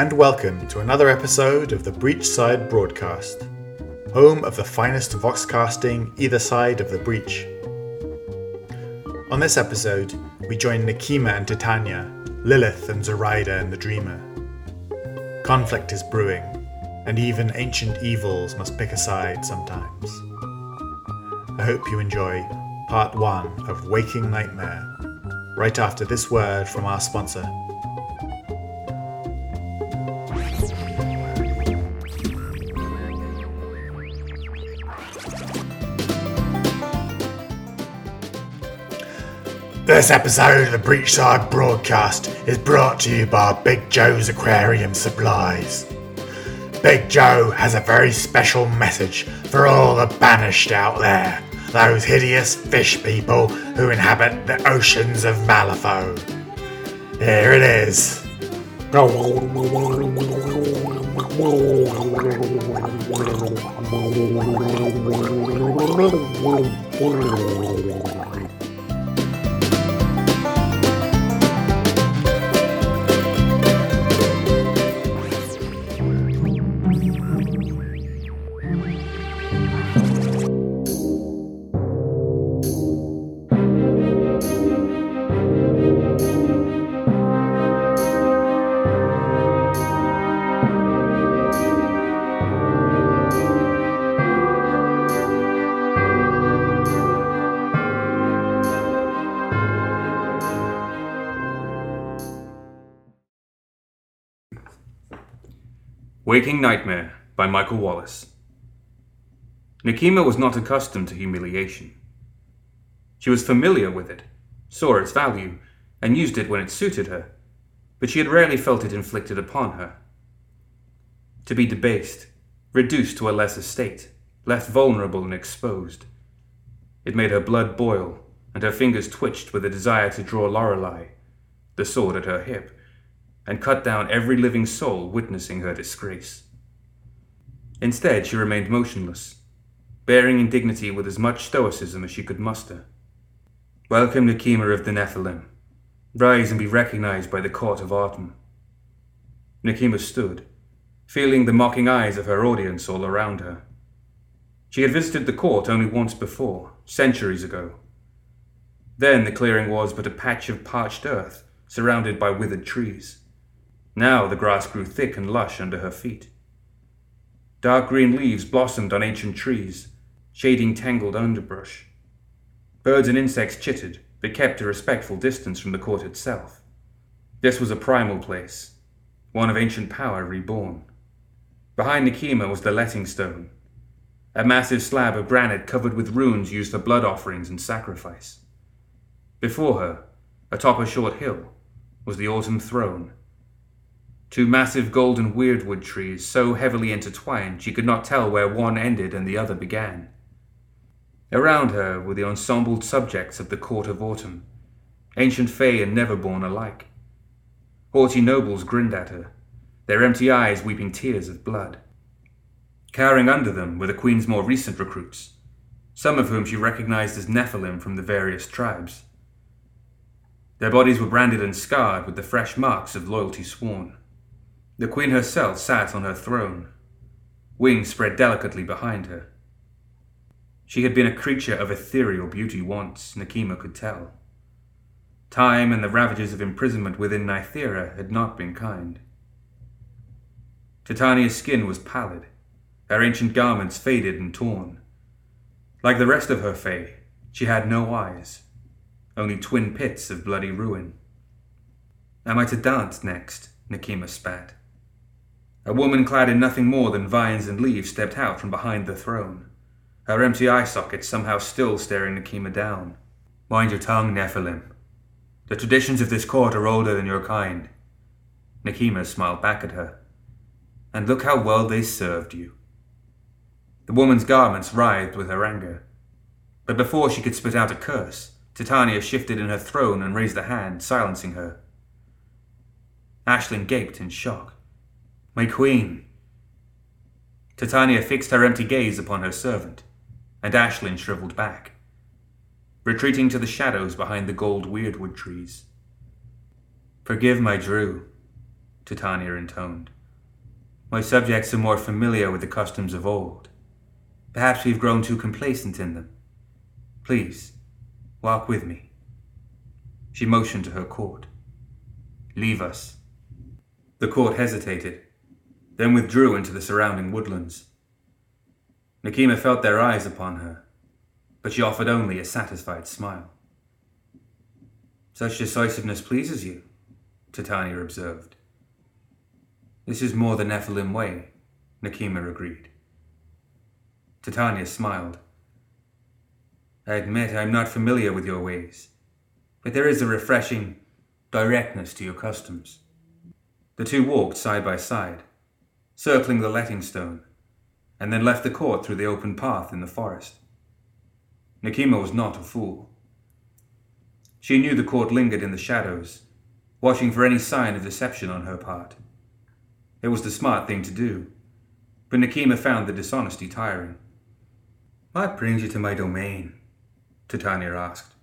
And welcome to another episode of the Breachside Broadcast, home of the finest voxcasting either side of the breach. On this episode, we join Nekima and Titania, Lilith and Zoraida and the Dreamer. Conflict is brewing, and even ancient evils must pick a side sometimes. I hope you enjoy part one of Waking Nightmare, right after this word from our sponsor. This episode of the Breachside Broadcast is brought to you by Big Joe's Aquarium Supplies. Big Joe has a very special message for all the banished out there, those hideous fish people who inhabit the oceans of Malifaux. Here it is. Waking Nightmare by Michael Wallace. Nekima was not accustomed to humiliation. She was familiar with it, saw its value, and used it when it suited her, but she had rarely felt it inflicted upon her. To be debased, reduced to a lesser state, left vulnerable and exposed. It made her blood boil, and her fingers twitched with a desire to draw Lorelei, the sword at her hip, and cut down every living soul witnessing her disgrace. Instead, she remained motionless, bearing indignity with as much stoicism as she could muster. Welcome, Nekima of the Nephilim. Rise and be recognized by the court of Autumn. Nekima stood, feeling the mocking eyes of her audience all around her. She had visited the court only once before, centuries ago. Then the clearing was but a patch of parched earth surrounded by withered trees. Now the grass grew thick and lush under her feet. Dark green leaves blossomed on ancient trees, shading tangled underbrush. Birds and insects chittered, but kept a respectful distance from the court itself. This was a primal place, one of ancient power reborn. Behind Nekima was the letting stone, a massive slab of granite covered with runes used for blood offerings and sacrifice. Before her, atop a short hill, was the autumn throne, Two massive golden weirdwood trees, so heavily intertwined she could not tell where one ended and the other began. Around her were the ensembled subjects of the court of autumn, ancient Fae and Neverborn alike. Haughty nobles grinned at her, their empty eyes weeping tears of blood. Cowering under them were the queen's more recent recruits, some of whom she recognized as Nephilim from the various tribes. Their bodies were branded and scarred with the fresh marks of loyalty sworn. The queen herself sat on her throne, wings spread delicately behind her. She had been a creature of ethereal beauty once, Nekima could tell. Time and the ravages of imprisonment within Nythera had not been kind. Titania's skin was pallid, her ancient garments faded and torn. Like the rest of her Fae, she had no eyes, only twin pits of bloody ruin. Am I to dance next? Nekima spat. A woman clad in nothing more than vines and leaves stepped out from behind the throne, her empty eye sockets somehow still staring Nekima down. Mind your tongue, Nephilim. The traditions of this court are older than your kind. Nekima smiled back at her. And look how well they served you. The woman's garments writhed with her anger. But before she could spit out a curse, Titania shifted in her throne and raised a hand, silencing her. Ashlyn gaped in shock. My queen. Titania fixed her empty gaze upon her servant, and Ashlyn shriveled back, retreating to the shadows behind the gold weirdwood trees. Forgive my Drew. Titania intoned. My subjects are more familiar with the customs of old. Perhaps we've grown too complacent in them. Please, walk with me. She motioned to her court. Leave us. The court hesitated, then withdrew into the surrounding woodlands. Nekima felt their eyes upon her, but she offered only a satisfied smile. Such decisiveness pleases you, Titania observed. This is more the Nephilim way, Nekima agreed. Titania smiled. I admit I'm not familiar with your ways, but there is a refreshing directness to your customs. The two walked side by side, circling the letting stone, and then left the court through the open path in the forest. Nekima was not a fool. She knew the court lingered in the shadows, watching for any sign of deception on her part. It was the smart thing to do, but Nekima found the dishonesty tiring. What brings you to my domain? Titania asked,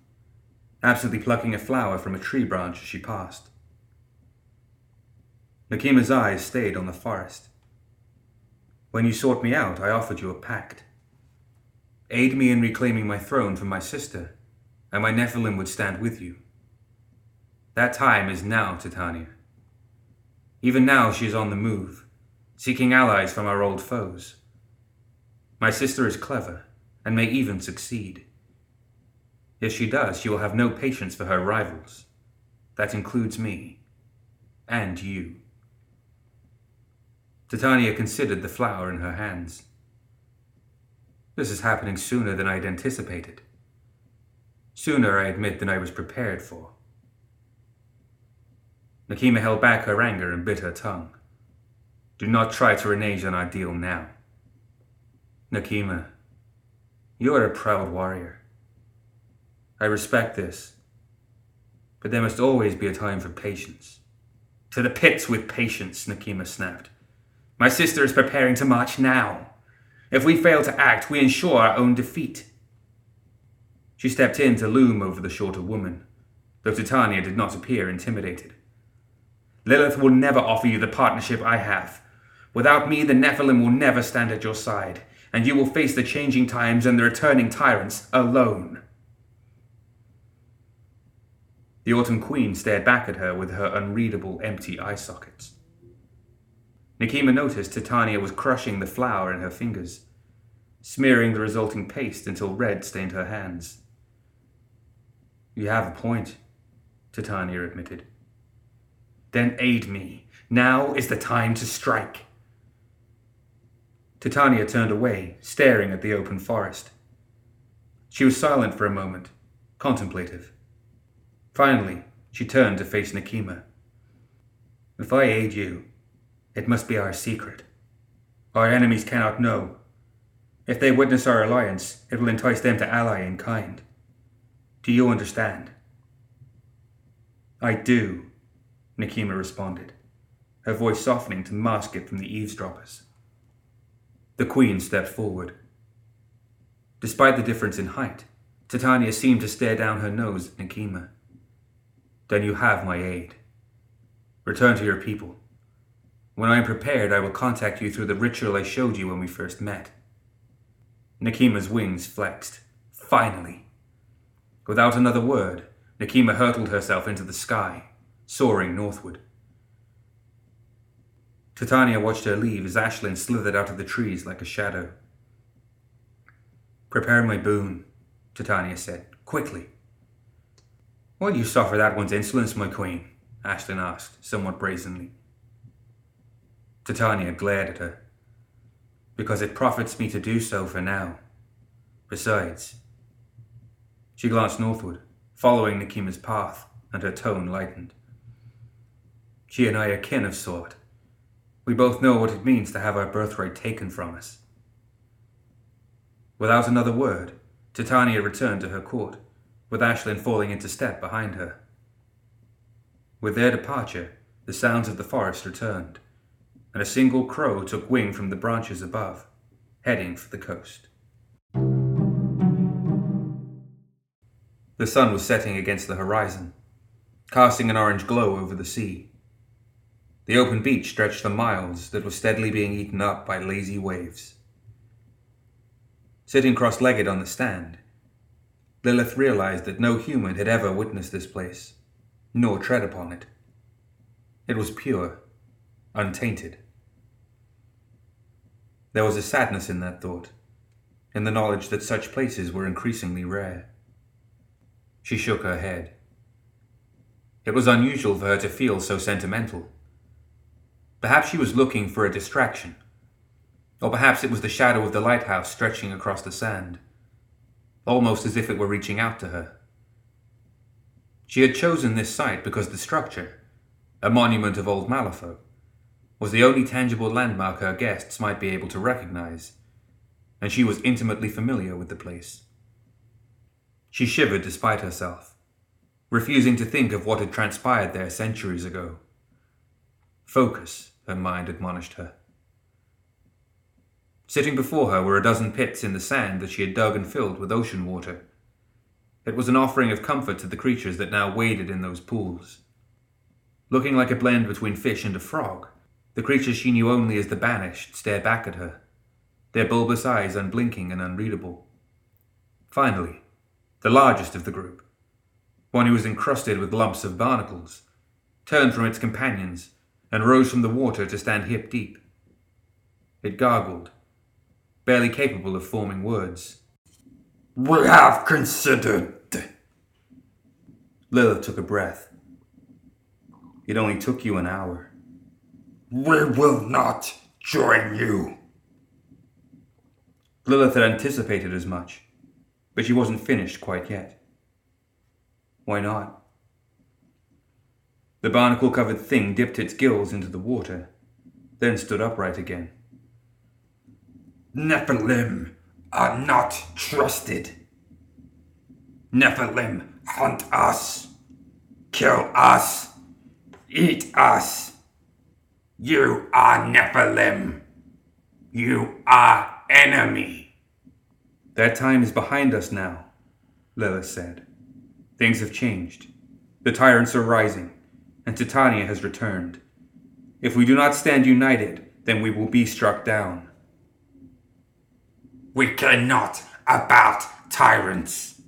absently plucking a flower from a tree branch as she passed. Nekima's eyes stayed on the forest. When you sought me out, I offered you a pact. Aid me in reclaiming my throne from my sister, and my Nephilim would stand with you. That time is now, Titania. Even now she is on the move, seeking allies from our old foes. My sister is clever, and may even succeed. If she does, she will have no patience for her rivals. That includes me. And you. Titania considered the flower in her hands. This is happening sooner than I had anticipated. Sooner, I admit, than I was prepared for. Nekima held back her anger and bit her tongue. Do not try to renege on our deal now. Nekima, you are a proud warrior. I respect this. But there must always be a time for patience. To the pits with patience, Nekima snapped. My sister is preparing to march now. If we fail to act, we ensure our own defeat. She stepped in to loom over the shorter woman, though Titania did not appear intimidated. Lilith will never offer you the partnership I have. Without me, the Nephilim will never stand at your side, and you will face the changing times and the returning tyrants alone. The Autumn Queen stared back at her with her unreadable, empty eye sockets. Nekima noticed Titania was crushing the flower in her fingers, smearing the resulting paste until red stained her hands. You have a point, Titania admitted. Then aid me. Now is the time to strike. Titania turned away, staring at the open forest. She was silent for a moment, contemplative. Finally, she turned to face Nekima. If I aid you, it must be our secret. Our enemies cannot know. If they witness our alliance, it will entice them to ally in kind. Do you understand? I do, Nekima responded, her voice softening to mask it from the eavesdroppers. The Queen stepped forward. Despite the difference in height, Titania seemed to stare down her nose at Nekima. Then you have my aid. Return to your people. When I am prepared, I will contact you through the ritual I showed you when we first met. Nekima's wings flexed. Finally! Without another word, Nekima hurtled herself into the sky, soaring northward. Titania watched her leave as Ashlyn slithered out of the trees like a shadow. Prepare my boon, Titania said, quickly. Why do you suffer that one's insolence, my queen? Ashlyn asked, somewhat brazenly. Titania glared at her. Because it profits me to do so for now. Besides, she glanced northward, following Nekima's path, and her tone lightened. She and I are kin of sort. We both know what it means to have our birthright taken from us. Without another word, Titania returned to her court, with Ashlyn falling into step behind her. With their departure, the sounds of the forest returned and a single crow took wing from the branches above, heading for the coast. The sun was setting against the horizon, casting an orange glow over the sea. The open beach stretched for miles that was steadily being eaten up by lazy waves. Sitting cross legged on the stand, Lilith realized that no human had ever witnessed this place, nor tread upon it. It was pure, untainted. There was a sadness in that thought, in the knowledge that such places were increasingly rare. She shook her head. It was unusual for her to feel so sentimental. Perhaps she was looking for a distraction, or perhaps it was the shadow of the lighthouse stretching across the sand, almost as if it were reaching out to her. She had chosen this site because the structure, a monument of old Malifaux, was the only tangible landmark her guests might be able to recognize, and she was intimately familiar with the place. She shivered despite herself, refusing to think of what had transpired there centuries ago. Focus, her mind admonished her. Sitting before her were a dozen pits in the sand that she had dug and filled with ocean water. It was an offering of comfort to the creatures that now waded in those pools. Looking like a blend between fish and a frog, the creatures she knew only as the Banished stared back at her, their bulbous eyes unblinking and unreadable. Finally, the largest of the group, one who was encrusted with lumps of barnacles, turned from its companions and rose from the water to stand hip deep. It gargled, barely capable of forming words. We have considered. Lilith took a breath. It only took you an hour. We will not join you. Lilith had anticipated as much, but she wasn't finished quite yet. Why not? The barnacle covered thing dipped its gills into the water, then stood upright again. Nephilim are not trusted. Nephilim hunt us, kill us, eat us. You are Nephilim. You are enemy. That time is behind us now, Lilith said. Things have changed. The tyrants are rising, and Titania has returned. If we do not stand united, then we will be struck down. We care not about tyrants.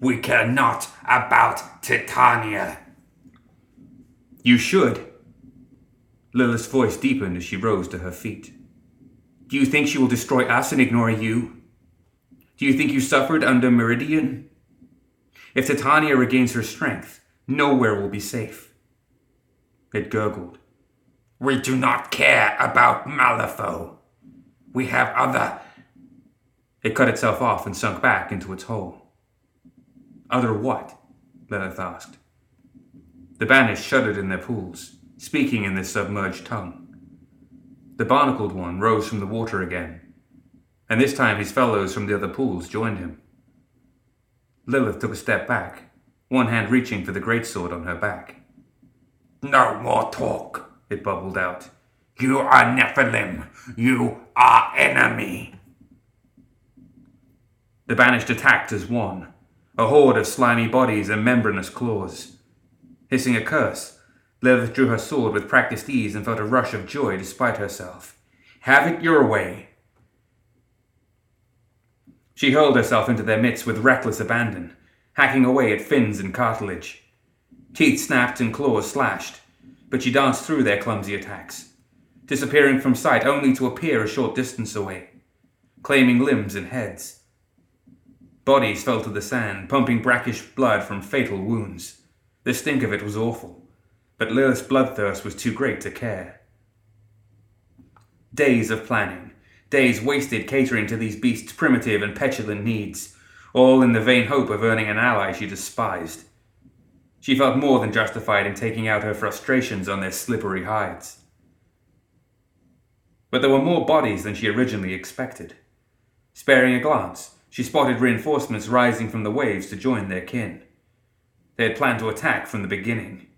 We care not about Titania. You should, Lilith's voice deepened as she rose to her feet. Do you think she will destroy us and ignore you? Do you think you suffered under Meridian? If Titania regains her strength, nowhere will be safe. It gurgled. We do not care about Malifaux. We have other. It cut itself off and sunk back into its hole. Other what? Lilith asked. The banished shuddered in their pools speaking in this submerged tongue. The barnacled one rose from the water again, and this time his fellows from the other pools joined him. Lilith took a step back, one hand reaching for the greatsword on her back. No more talk, it bubbled out. You are Nephilim. You are enemy. The banished attacked as one, a horde of slimy bodies and membranous claws. Hissing a curse, Lilith drew her sword with practiced ease and felt a rush of joy despite herself. Have it your way. She hurled herself into their midst with reckless abandon, hacking away at fins and cartilage. Teeth snapped and claws slashed, but she danced through their clumsy attacks, disappearing from sight only to appear a short distance away, claiming limbs and heads. Bodies fell to the sand, pumping brackish blood from fatal wounds. The stink of it was awful but Lilith's bloodthirst was too great to care. Days of planning, days wasted catering to these beasts' primitive and petulant needs, all in the vain hope of earning an ally she despised. She felt more than justified in taking out her frustrations on their slippery hides. But there were more bodies than she originally expected. Sparing a glance, she spotted reinforcements rising from the waves to join their kin. They had planned to attack from the beginning.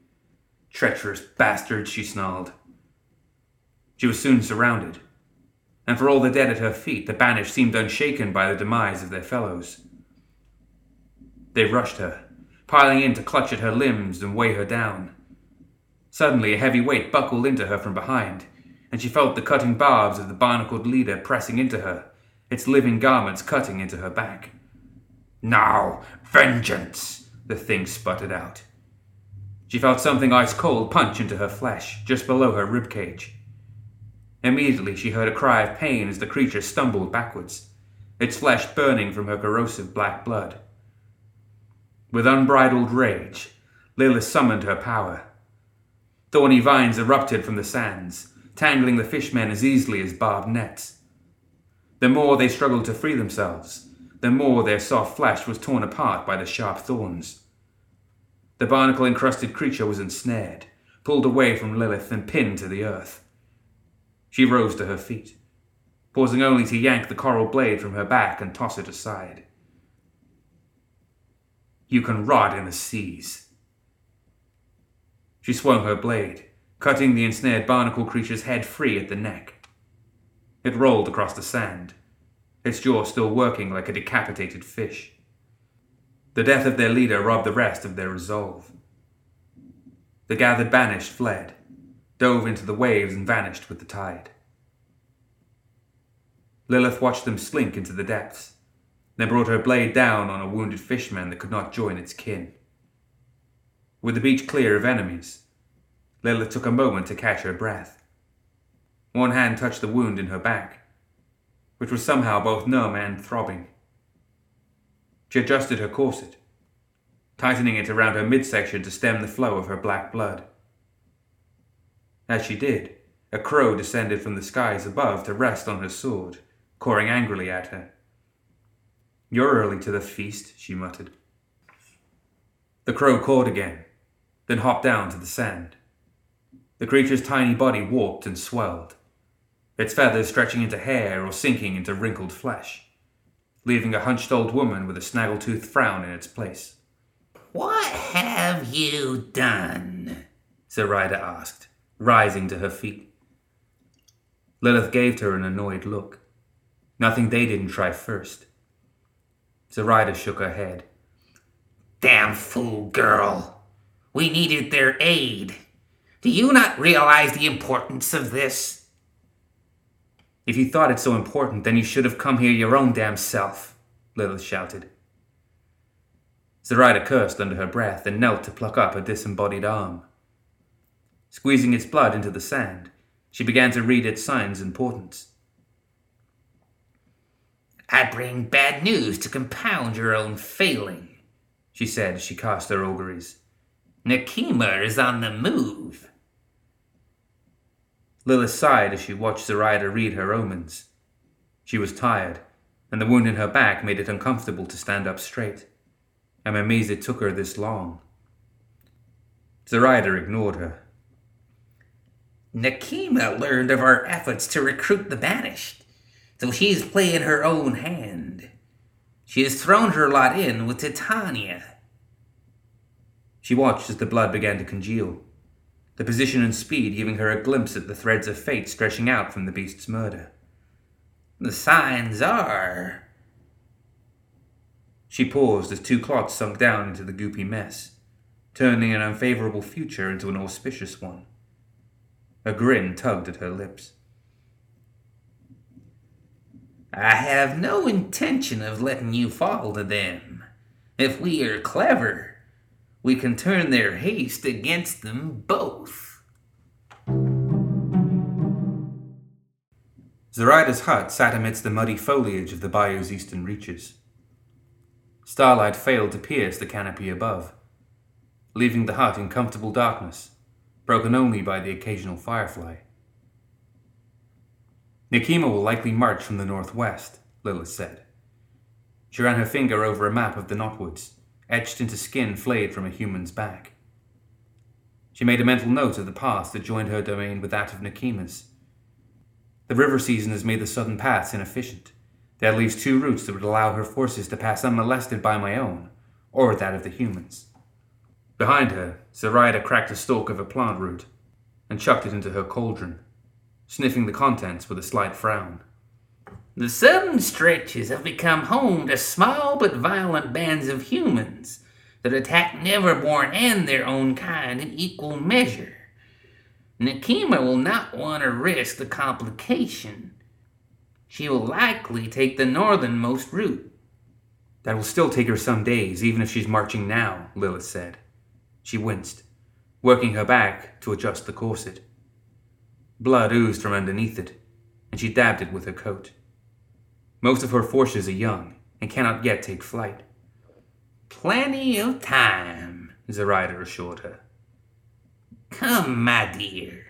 Treacherous bastard, she snarled. She was soon surrounded, and for all the dead at her feet, the banished seemed unshaken by the demise of their fellows. They rushed her, piling in to clutch at her limbs and weigh her down. Suddenly, a heavy weight buckled into her from behind, and she felt the cutting barbs of the barnacled leader pressing into her, its living garments cutting into her back. Now, vengeance, the thing sputtered out. She felt something ice cold punch into her flesh, just below her rib cage. Immediately, she heard a cry of pain as the creature stumbled backwards, its flesh burning from her corrosive black blood. With unbridled rage, Lilith summoned her power. Thorny vines erupted from the sands, tangling the fishmen as easily as barbed nets. The more they struggled to free themselves, the more their soft flesh was torn apart by the sharp thorns. The barnacle encrusted creature was ensnared, pulled away from Lilith, and pinned to the earth. She rose to her feet, pausing only to yank the coral blade from her back and toss it aside. You can rot in the seas. She swung her blade, cutting the ensnared barnacle creature's head free at the neck. It rolled across the sand, its jaw still working like a decapitated fish. The death of their leader robbed the rest of their resolve. The gathered banished fled, dove into the waves, and vanished with the tide. Lilith watched them slink into the depths, then brought her blade down on a wounded fishman that could not join its kin. With the beach clear of enemies, Lilith took a moment to catch her breath. One hand touched the wound in her back, which was somehow both numb and throbbing. She adjusted her corset, tightening it around her midsection to stem the flow of her black blood. As she did, a crow descended from the skies above to rest on her sword, cawing angrily at her. You're early to the feast, she muttered. The crow cawed again, then hopped down to the sand. The creature's tiny body warped and swelled, its feathers stretching into hair or sinking into wrinkled flesh leaving a hunched old woman with a snaggletooth frown in its place. What have you done? Zoraida asked, rising to her feet. Lilith gave her an annoyed look. Nothing they didn't try first. Zoraida shook her head. Damn fool girl. We needed their aid. Do you not realize the importance of this? If you thought it so important, then you should have come here your own damn self, Lilith shouted. Zoraida cursed under her breath and knelt to pluck up a disembodied arm. Squeezing its blood into the sand, she began to read its signs and portents. I bring bad news to compound your own failing, she said as she cast her auguries. Nekima is on the move. Lilith sighed as she watched Zoraida read her omens. She was tired, and the wound in her back made it uncomfortable to stand up straight. I'm amazed it took her this long. Zoraida ignored her. Nekima learned of our efforts to recruit the banished, so she's playing her own hand. She has thrown her lot in with Titania. She watched as the blood began to congeal the position and speed giving her a glimpse at the threads of fate stretching out from the beast's murder. The signs are. She paused as two clots sunk down into the goopy mess, turning an unfavorable future into an auspicious one. A grin tugged at her lips. I have no intention of letting you fall to them. If we are clever, we can turn their haste against them both. Zoraida's hut sat amidst the muddy foliage of the bayou's eastern reaches. Starlight failed to pierce the canopy above, leaving the hut in comfortable darkness, broken only by the occasional firefly. Nekima will likely march from the northwest, Lilith said. She ran her finger over a map of the Knotwoods etched into skin flayed from a human's back. She made a mental note of the path that joined her domain with that of Nekima's. The river season has made the southern paths inefficient. That leaves two routes that would allow her forces to pass unmolested by my own, or that of the humans. Behind her, Zoraida cracked a stalk of a plant root and chucked it into her cauldron, sniffing the contents with a slight frown. The southern stretches have become home to small but violent bands of humans that attack Neverborn and their own kind in equal measure. Nekima will not want to risk the complication. She will likely take the northernmost route. That will still take her some days, even if she's marching now, Lilith said. She winced, working her back to adjust the corset. Blood oozed from underneath it, and she dabbed it with her coat. Most of her forces are young and cannot yet take flight. Plenty of time, Zoraida assured her. Come, my dear.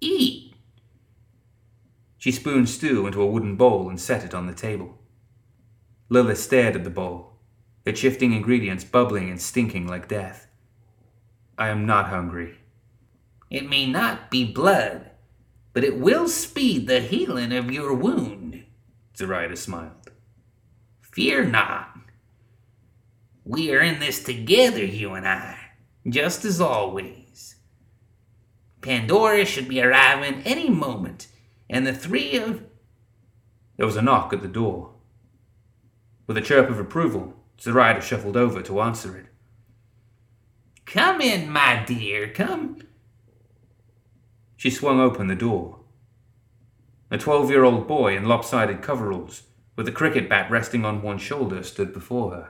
Eat. She spooned stew into a wooden bowl and set it on the table. Lilith stared at the bowl, its shifting ingredients bubbling and stinking like death. I am not hungry. It may not be blood, but it will speed the healing of your wound, Zoraida smiled. Fear not. We are in this together, you and I, just as always. Pandora should be arriving any moment, and the three of. There was a knock at the door. With a chirp of approval, Zoraida shuffled over to answer it. Come in, my dear, come. She swung open the door. A twelve year old boy in lopsided coveralls, with a cricket bat resting on one shoulder, stood before her.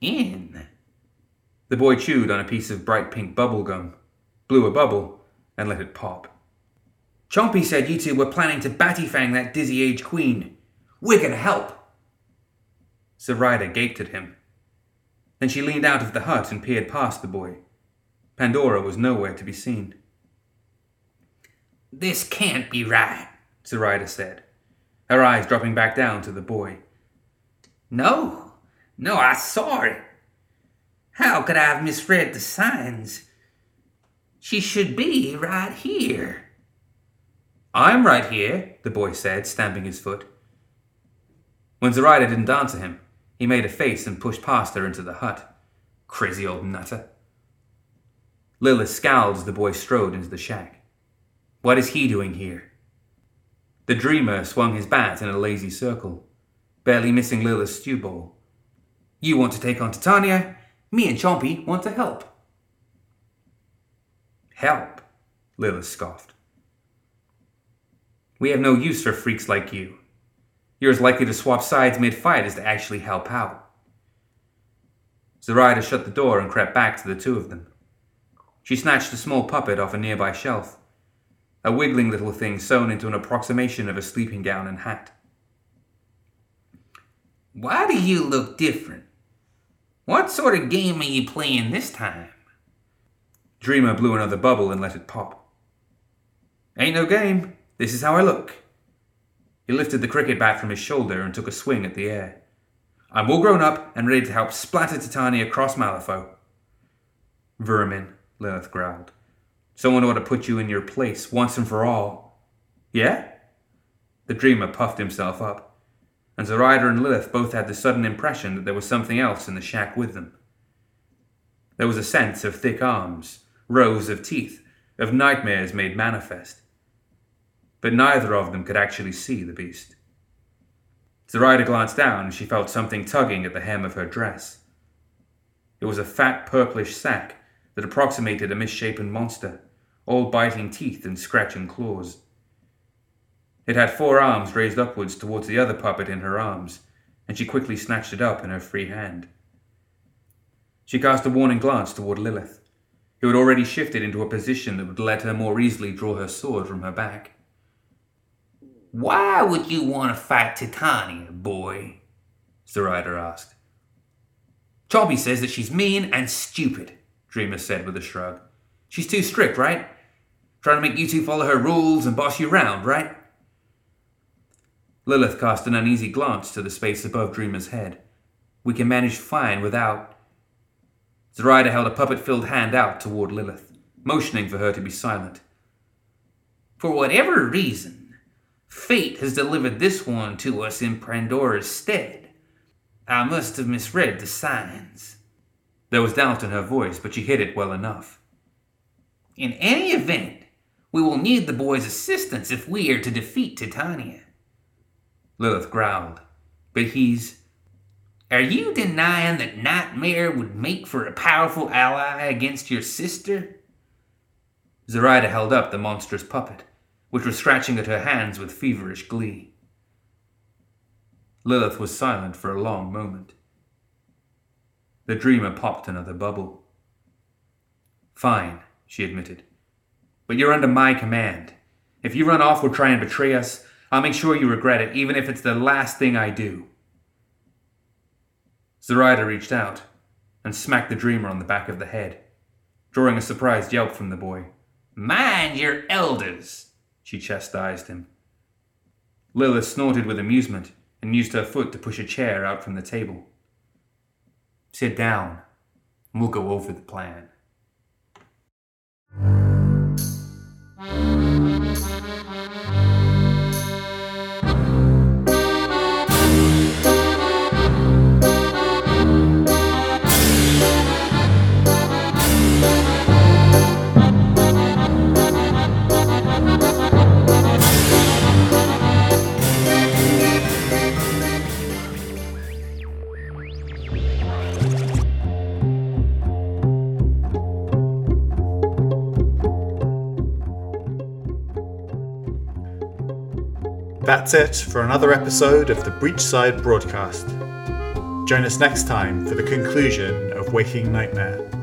In. The boy chewed on a piece of bright pink bubble gum, blew a bubble, and let it pop. Chompy said you two were planning to battyfang that dizzy age queen. We're gonna help. Zoraida gaped at him. Then she leaned out of the hut and peered past the boy. Pandora was nowhere to be seen. This can't be right, Zoraida said, her eyes dropping back down to the boy. No, no, I saw it. How could I have misread the signs? She should be right here. I'm right here, the boy said, stamping his foot. When Zoraida didn't answer him, he made a face and pushed past her into the hut. Crazy old nutter. Lilith scowled as the boy strode into the shack. What is he doing here? The dreamer swung his bat in a lazy circle, barely missing Lilith's stew bowl. You want to take on Titania? Me and Chompy want to help. Help, Lilith scoffed. We have no use for freaks like you. You're as likely to swap sides mid fight as to actually help out. Zoraida shut the door and crept back to the two of them. She snatched a small puppet off a nearby shelf, a wiggling little thing sewn into an approximation of a sleeping gown and hat. Why do you look different? What sort of game are you playing this time? Dreamer blew another bubble and let it pop. Ain't no game. This is how I look. He lifted the cricket bat from his shoulder and took a swing at the air. I'm all grown up and ready to help splatter Titania across Malifaux. Vermin, Lilith growled. Someone ought to put you in your place once and for all. Yeah? The dreamer puffed himself up, and Zoraida and Lilith both had the sudden impression that there was something else in the shack with them. There was a sense of thick arms, rows of teeth, of nightmares made manifest but neither of them could actually see the beast. Zoraida glanced down and she felt something tugging at the hem of her dress. It was a fat purplish sack that approximated a misshapen monster, all biting teeth and scratching claws. It had four arms raised upwards towards the other puppet in her arms, and she quickly snatched it up in her free hand. She cast a warning glance toward Lilith, who had already shifted into a position that would let her more easily draw her sword from her back. Why would you want to fight Titania, boy? Zoraida asked. Chompy says that she's mean and stupid, Dreamer said with a shrug. She's too strict, right? Trying to make you two follow her rules and boss you round, right? Lilith cast an uneasy glance to the space above Dreamer's head. We can manage fine without. Zoraida held a puppet filled hand out toward Lilith, motioning for her to be silent. For whatever reason, Fate has delivered this one to us in Pandora's stead. I must have misread the signs. There was doubt in her voice, but she hid it well enough. In any event, we will need the boy's assistance if we are to defeat Titania. Lilith growled. But he's. Are you denying that Nightmare would make for a powerful ally against your sister? Zoraida held up the monstrous puppet, which was scratching at her hands with feverish glee. Lilith was silent for a long moment. The dreamer popped another bubble. Fine, she admitted. But you're under my command. If you run off or try and betray us, I'll make sure you regret it, even if it's the last thing I do. Zoraida reached out and smacked the dreamer on the back of the head, drawing a surprised yelp from the boy. Mind your elders, she chastised him. Lilith snorted with amusement and used her foot to push a chair out from the table. Sit down, and we'll go over the plan. That's it for another episode of the Breachside broadcast. Join us next time for the conclusion of Waking Nightmare.